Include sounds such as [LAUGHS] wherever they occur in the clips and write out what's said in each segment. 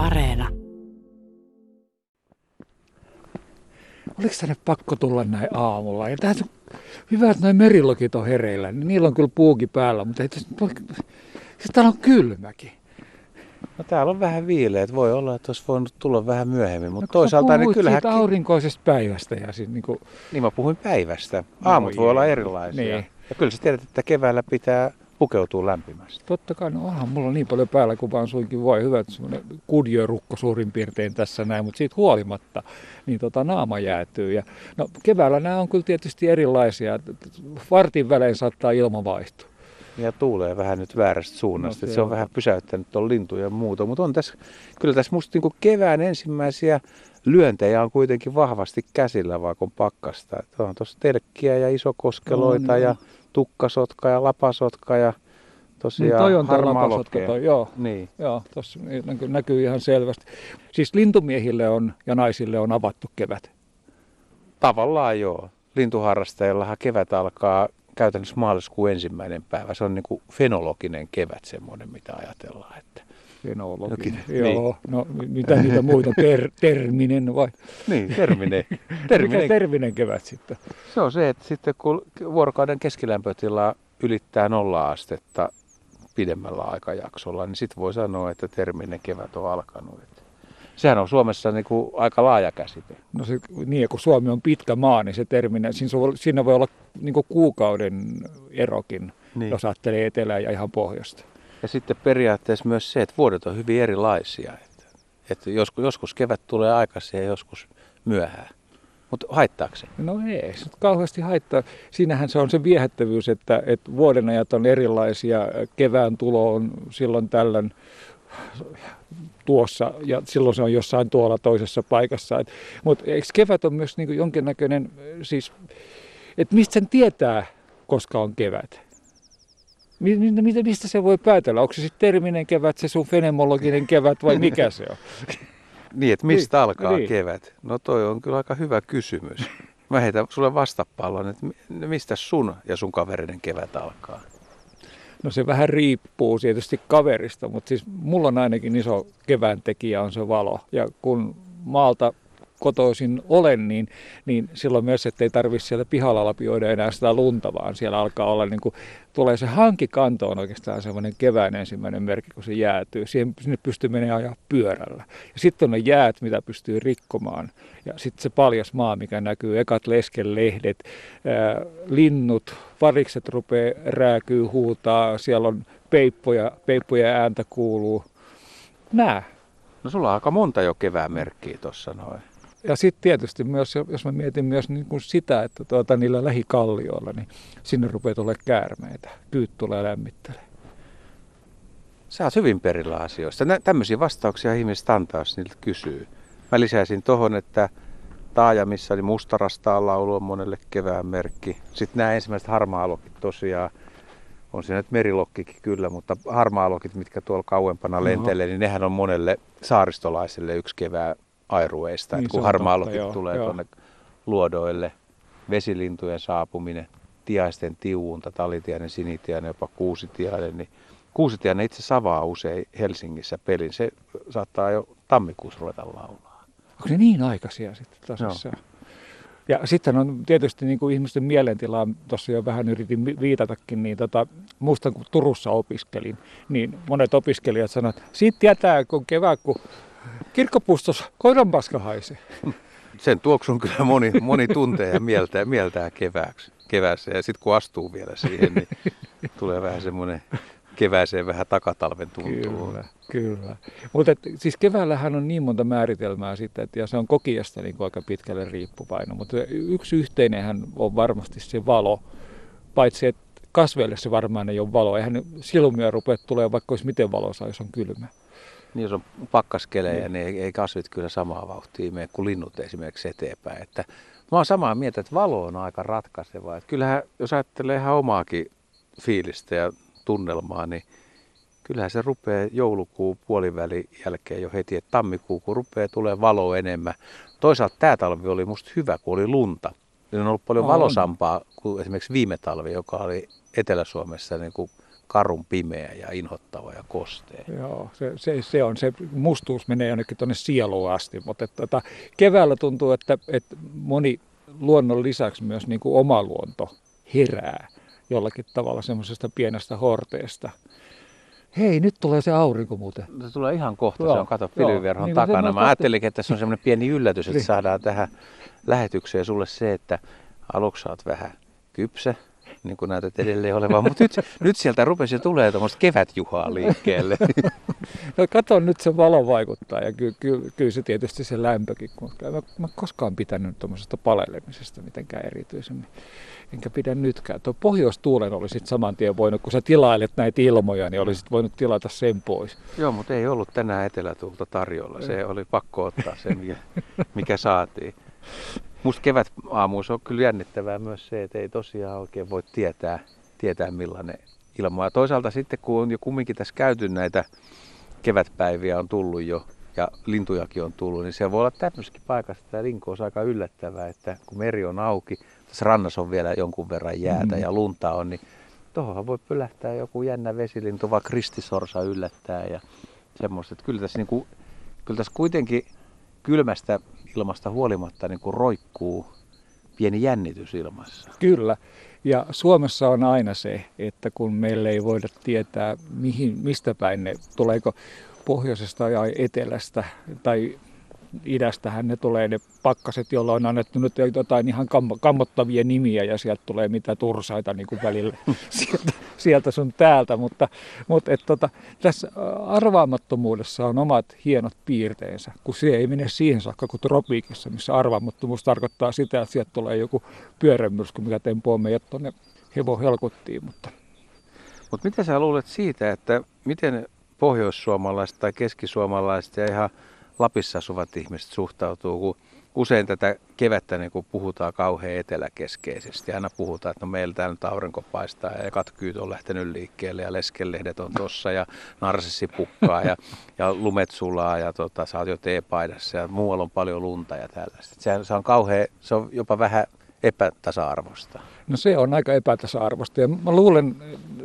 Areena. Oliko tänne pakko tulla näin aamulla? Ja tähän on hyvä, että noin merilokit on hereillä. Niin niillä on kyllä puuki päällä, mutta ei tässä, siis täällä on kylmäkin. No täällä on vähän viileet. Voi olla, että olisi voinut tulla vähän myöhemmin, mutta no, toisaalta niin kyllähän... Siitä aurinkoisesta päivästä ja siis niin kuin... Niin mä puhuin päivästä. Aamut no, voi olla erilaisia. Niin. Ja kyllä sä tiedät, että keväällä pitää pukeutuu lämpimästi. Totta kai, no onhan mulla niin paljon päällä kuin vaan suinkin voi. Hyvä, että semmoinen kudjörukko suurin piirtein tässä näin, mutta siitä huolimatta niin tota, naama jäätyy. Ja, no, keväällä nämä on kyllä tietysti erilaisia. Vartin välein saattaa ilma vaihtua. Ja tuulee vähän nyt väärästä suunnasta. No, se, on, on vähän pysäyttänyt tuon lintuja ja muuta. Mutta on tässä, kyllä tässä musta niin kevään ensimmäisiä lyöntejä on kuitenkin vahvasti käsillä, vaikka on pakkasta. Että on tuossa telkkiä ja isokoskeloita no, niin. ja tukkasotka ja lapasotka ja tosiaan niin toi on lapasotka, toi, joo, niin. joo tuossa näkyy, näkyy ihan selvästi. Siis lintumiehille on ja naisille on avattu kevät. Tavallaan joo. Lintuharrastajillahan kevät alkaa käytännössä maaliskuun ensimmäinen päivä. Se on niin kuin fenologinen kevät semmoinen, mitä ajatellaan. Että Fenologinen, joo. Niin. No mitä niitä muita, ter, terminen vai? Niin, [LAUGHS] terminen. terminen. Mikä terminen kevät sitten? Se on se, että sitten kun vuorokauden keskilämpötila ylittää nolla astetta pidemmällä aikajaksolla, niin sitten voi sanoa, että terminen kevät on alkanut. Sehän on Suomessa niin kuin aika laaja käsite. No se, niin, kun Suomi on pitkä maa, niin se terminen, siinä, siinä voi olla niin kuin kuukauden erokin, niin. jos ajattelee etelää ja ihan pohjoista. Ja sitten periaatteessa myös se, että vuodet on hyvin erilaisia. Että, että joskus, joskus kevät tulee aikaisin ja joskus myöhään. Mutta haittaako se? No ei, se kauheasti haittaa. Siinähän se on se viehättävyys, että, että vuodenajat on erilaisia. Kevään tulo on silloin tällöin tuossa ja silloin se on jossain tuolla toisessa paikassa. Mutta eikö kevät on myös niin jonkinnäköinen, siis, että mistä sen tietää, koska on kevät? Mistä se voi päätellä? Onko se sitten terminen kevät, se sun fenemologinen kevät vai mikä se on? [LAUGHS] niin, että mistä niin, alkaa niin. kevät? No toi on kyllä aika hyvä kysymys. Mä heitän sulle vastapallon, että mistä sun ja sun kaverinen kevät alkaa? No se vähän riippuu tietysti kaverista, mutta siis mulla on ainakin iso kevään tekijä on se valo. Ja kun maalta kotoisin olen, niin, niin silloin myös, että ei tarvitse siellä pihalla lapioida enää sitä lunta, vaan siellä alkaa olla, niin kuin, tulee se hankikanto on oikeastaan semmoinen kevään ensimmäinen merkki, kun se jäätyy. Siihen, sinne pystyy menemään ajaa pyörällä. Ja sitten on ne jäät, mitä pystyy rikkomaan. Ja sitten se paljas maa, mikä näkyy, ekat leskelehdet, ää, linnut, varikset rupeaa rääkyy, huutaa, siellä on peippoja, peippoja ääntä kuuluu. Nää. No sulla on aika monta jo kevään merkkiä tuossa noin. Ja sitten tietysti myös, jos mä mietin myös niin kuin sitä, että tuota, niillä lähikallioilla, niin sinne rupeaa tulee käärmeitä. Kyyt tulee lämmittelee. Sä oot hyvin perillä asioista. Nä, tämmöisiä vastauksia ihmiset antaa, jos niiltä kysyy. Mä lisäisin tohon, että taajamissa niin mustarastaan laulu on monelle kevään merkki. Sitten nämä ensimmäiset harmaalokit tosiaan, on siinä nyt merilokkikin kyllä, mutta harmaalokit, mitkä tuolla kauempana lentelee, niin nehän on monelle saaristolaiselle yksi kevään airueista, niin, että kun harmaalokit tulee tuonne luodoille, vesilintujen saapuminen, tiaisten tiuunta, talitiainen, sinitiainen, jopa kuusitiainen, niin kuusitiainen itse savaa usein Helsingissä pelin. Se saattaa jo tammikuussa ruveta laulaa. Onko ne niin aikaisia sitten tosissaan? No. Ja sitten on tietysti niin kuin ihmisten mielentilaa, tuossa jo vähän yritin viitatakin, niin tota, muistan kun Turussa opiskelin, niin monet opiskelijat sanoivat, että siitä tietää kun kevään, kun kirkkopustos koiran paska haisee. Sen tuoksun kyllä moni, moni tuntee ja mieltää, mieltää kevääksi, keväässä. Ja sitten kun astuu vielä siihen, niin tulee vähän semmoinen kevääseen vähän takatalven tuntuu. Kyllä, kyllä. Mutta siis keväällähän on niin monta määritelmää sitten, että, ja se on kokiasta niin aika pitkälle riippuvainen. Mutta yksi yhteinenhän on varmasti se valo, paitsi että kasveille se varmaan ei ole valo. Eihän silumia rupea tulee vaikka olisi miten valossa, jos on kylmä. Niin jos on pakkaskelejä, niin, niin ei, ei kasvit kyllä samaa vauhtia mene kuin linnut esimerkiksi eteenpäin. Että mä oon samaa mieltä, että valo on aika ratkaiseva. Että kyllähän, jos ajattelee ihan omaakin fiilistä ja tunnelmaa, niin kyllähän se rupeaa joulukuun puolivälin jälkeen jo heti, että tammikuu, kun rupeaa tulee valo enemmän. Toisaalta tämä talvi oli musta hyvä, kun oli lunta. Se on ollut paljon valosampaa kuin esimerkiksi viime talvi, joka oli Etelä-Suomessa niin kuin karun pimeä ja inhottava ja kostea. Joo, se, se, se on. Se mustuus menee jonnekin tuonne sieluun asti, mutta että, että keväällä tuntuu, että, että moni luonnon lisäksi myös niin kuin oma luonto herää jollakin tavalla semmoisesta pienestä horteesta. Hei, nyt tulee se aurinko muuten. Se tulee ihan kohta, joo, se on kato pilviverhon niin, takana. Mä ajattelin, että se on semmoinen pieni yllätys, että niin. saadaan tähän lähetykseen sulle se, että aluksi oot vähän kypsä, niin kuin näytät edelleen olevan, mutta nyt, [LAUGHS] nyt sieltä rupesi tulee tuommoista kevätjuhaa liikkeelle. [LAUGHS] No kato nyt se valo vaikuttaa ja ky, ky, kyllä se tietysti se lämpökin, kun mä, mä koskaan pitänyt tuommoisesta palelemisesta mitenkään erityisemmin. Enkä pidä nytkään. Tuo pohjoistuulen olisit saman tien voinut, kun sä tilailet näitä ilmoja, niin olisit voinut tilata sen pois. Joo, mutta ei ollut tänään etelätuulta tarjolla. Se oli pakko ottaa se, mikä, mikä saatiin. [LAUGHS] Musta kevät aamuus on kyllä jännittävää myös se, että ei tosiaan oikein voi tietää, tietää millainen ilma. Ja toisaalta sitten kun on jo kumminkin tässä käyty näitä kevätpäiviä on tullut jo ja lintujakin on tullut, niin se voi olla tämmöisessäkin paikassa tämä linko on aika yllättävää, että kun meri on auki, tässä rannassa on vielä jonkun verran jäätä mm. ja lunta on, niin tuohonhan voi pylähtää joku jännä vesilintu, vaikka kristisorsa yllättää ja semmoista. Että kyllä tässä, niin kuin, kyllä tässä kuitenkin kylmästä ilmasta huolimatta niin kuin roikkuu pieni jännitys ilmassa. Kyllä. Ja Suomessa on aina se, että kun meillä ei voida tietää, mihin, mistä päin ne, tuleeko pohjoisesta ja etelästä tai idästähän ne tulee ne pakkaset, joilla on annettu nyt jotain ihan kam- kammottavia nimiä ja sieltä tulee mitä tursaita niin kuin välillä [LAUGHS] sieltä, sieltä sun täältä. Mutta, mutta et, tota, tässä arvaamattomuudessa on omat hienot piirteensä, kun se ei mene siihen saakka kuin tropiikissa, missä arvaamattomuus tarkoittaa sitä, että sieltä tulee joku pyörämyrsky, mikä tempoo meidät tuonne hevo helkuttiin. Mutta. Mutta mitä sä luulet siitä, että miten pohjoissuomalaiset tai keskisuomalaiset ja ihan Lapissa asuvat ihmiset suhtautuu, kun usein tätä kevättä niin kun puhutaan kauhean eteläkeskeisesti. Aina puhutaan, että no meillä täällä nyt aurinko paistaa ja katkyyt on lähtenyt liikkeelle ja leskelehdet on tossa ja narsissi pukkaa ja, ja lumet sulaa ja tota, sä oot jo teepaidassa ja muualla on paljon lunta ja tällaista. Se, se on kauhean, se on jopa vähän epätasa-arvosta. No se on aika epätasa-arvosta ja mä luulen,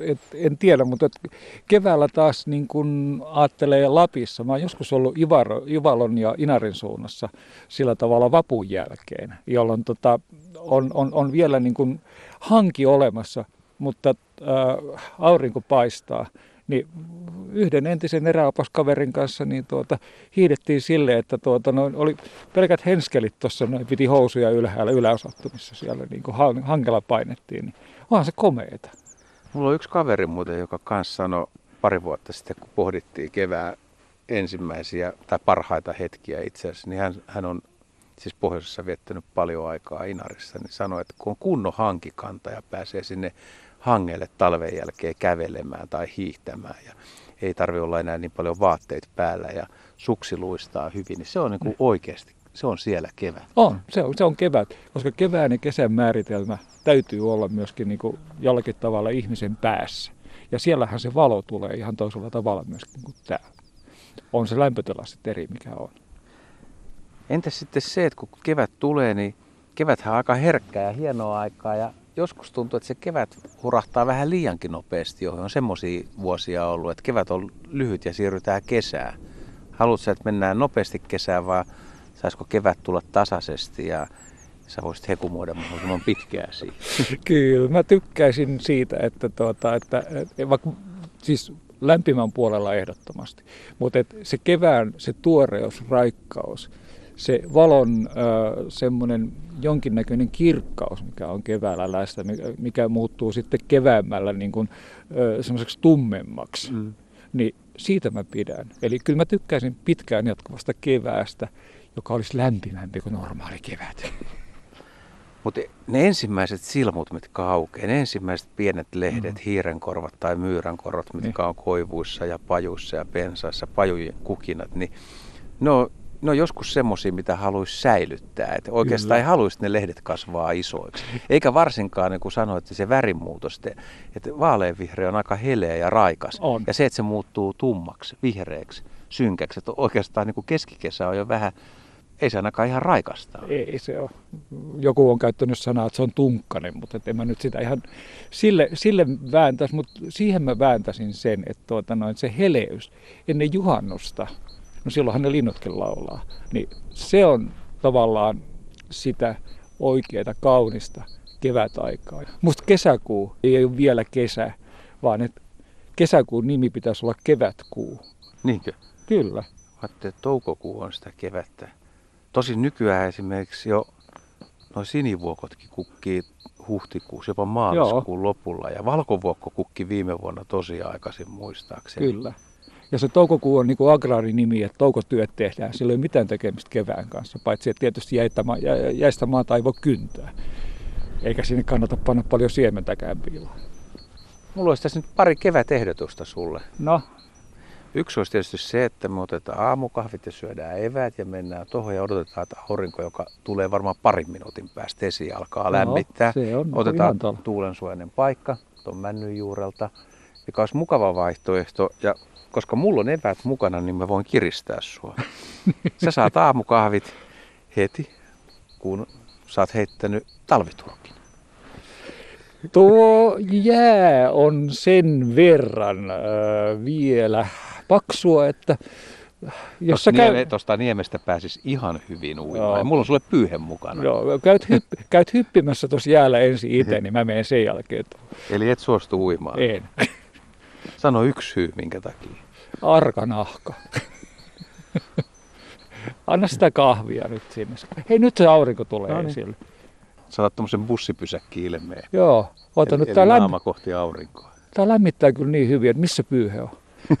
että en tiedä, mutta et keväällä taas niin kun ajattelee Lapissa, mä oon joskus ollut Ivaro, Ivalon ja Inarin suunnassa sillä tavalla vapun jälkeen, jolloin tota, on, on, on vielä niin kun hanki olemassa, mutta äh, aurinko paistaa niin yhden entisen eräopaskaverin kanssa niin tuota, hiidettiin sille, että tuota, noin, oli pelkät henskelit tuossa, noin piti housuja ylhäällä yläosattomissa siellä, niin kuin hankella painettiin, niin onhan se komeeta. Mulla on yksi kaveri muuten, joka kanssa sanoi pari vuotta sitten, kun pohdittiin kevää ensimmäisiä tai parhaita hetkiä itse asiassa, niin hän, hän on siis pohjoisessa viettänyt paljon aikaa Inarissa, niin sanoi, että kun on kunnon hankikanta ja pääsee sinne hangelle talven jälkeen kävelemään tai hiihtämään ja ei tarvi olla enää niin paljon vaatteita päällä ja suksi luistaa hyvin, niin se on niin kuin oikeasti, se on siellä kevät. On, se on, se on kevät, koska kevään ja kesän määritelmä täytyy olla myöskin niin kuin jollakin tavalla ihmisen päässä. Ja siellähän se valo tulee ihan toisella tavalla myöskin kuin täällä. On se lämpötila sitten eri, mikä on. Entäs sitten se, että kun kevät tulee, niin keväthän on aika herkkää ja hienoa aikaa ja joskus tuntuu, että se kevät hurahtaa vähän liiankin nopeasti, johon on semmoisia vuosia ollut, että kevät on lyhyt ja siirrytään kesään. Haluatko että mennään nopeasti kesään vai saisiko kevät tulla tasaisesti ja sä voisit hekumoida mahdollisimman pitkään siitä? [LAUGHS] Kyllä, mä tykkäisin siitä, että, tuota, että, vaikka siis lämpimän puolella ehdottomasti, mutta se kevään se tuoreus, raikkaus, se valon äh, semmoinen jonkinnäköinen kirkkaus, mikä on keväällä läsnä, mikä muuttuu sitten keväämällä niin kuin, äh, semmoiseksi tummemmaksi, mm. niin siitä mä pidän. Eli kyllä mä tykkäisin pitkään jatkuvasta keväästä, joka olisi lämpimämpi kuin normaali kevät. Mutta ne ensimmäiset silmut, mitkä aukeaa, ne ensimmäiset pienet lehdet, mm. hiirenkorvat tai myyränkorvat, mitkä niin. on koivuissa ja pajuissa ja pensaissa, pajujen kukinat, niin ne on ne on joskus semmoisia, mitä haluaisi säilyttää. Että oikeastaan Kyllä. ei haluaisi, että ne lehdet kasvaa isoiksi. Eikä varsinkaan, niin kuin sanoit, että se värimuutos, että vaaleanvihreä on aika heleä ja raikas. On. Ja se, että se muuttuu tummaksi, vihreäksi, synkäksi. Että oikeastaan niin kuin keskikesä on jo vähän ei se ainakaan ihan raikasta ole. Ei se ole. Joku on käyttänyt sanaa, että se on tunkkanen, mutta en mä nyt sitä ihan sille, sille vääntäisi, mutta siihen mä vääntäisin sen, että tuota noin, se heleys ennen juhannusta, no silloinhan ne linnutkin laulaa, niin se on tavallaan sitä oikeaa, kaunista kevätaikaa. Musta kesäkuu ei ole vielä kesä, vaan että kesäkuun nimi pitäisi olla kevätkuu. Niinkö? Kyllä. Ajattelin, että toukokuu on sitä kevättä. Tosin nykyään esimerkiksi jo noin sinivuokotkin kukkii huhtikuussa, jopa maaliskuun Joo. lopulla. Ja valkovuokko kukki viime vuonna tosi aikaisin muistaakseni. Kyllä. Ja se toukokuu on niin agraarinimi, että toukotyöt tehdään. Sillä ei ole mitään tekemistä kevään kanssa, paitsi että tietysti jäistä, jäistä maata ei voi kyntää. Eikä sinne kannata panna paljon siementäkään piiloon. Mulla olisi tässä nyt pari kevätehdotusta sulle. No, Yksi olisi tietysti se, että me otetaan aamukahvit ja syödään eväät ja mennään tuohon ja odotetaan, että aurinko, joka tulee varmaan parin minuutin päästä esiin, alkaa no, lämmittää. Se on otetaan tuulensuojainen paikka tuon männyn juurelta, joka olisi mukava vaihtoehto. Ja koska mulla on eväät mukana, niin mä voin kiristää sua. Sä saat aamukahvit heti, kun sä oot heittänyt talviturkin. Tuo jää on sen verran äh, vielä paksua, että jos Tuosta, käy... Tuosta niemestä pääsis ihan hyvin uimaan. Ja mulla on sulle pyyhe mukana. Joo, käyt, hypp, käyt hyppimässä tuossa jäällä ensin itse, niin mä menen sen jälkeen. Eli et suostu uimaan? En. Sano yksi syy, minkä takia. Arkanahka. [LAUGHS] Anna sitä kahvia nyt sinne. Hei, nyt se aurinko tulee no niin. esille. Saat tämmöisen bussipysäkki ilmeen. Joo. Ota eli, nyt eli tää lämp... kohti aurinkoa. Tää lämmittää kyllä niin hyvin, että missä pyyhe on? [LAUGHS]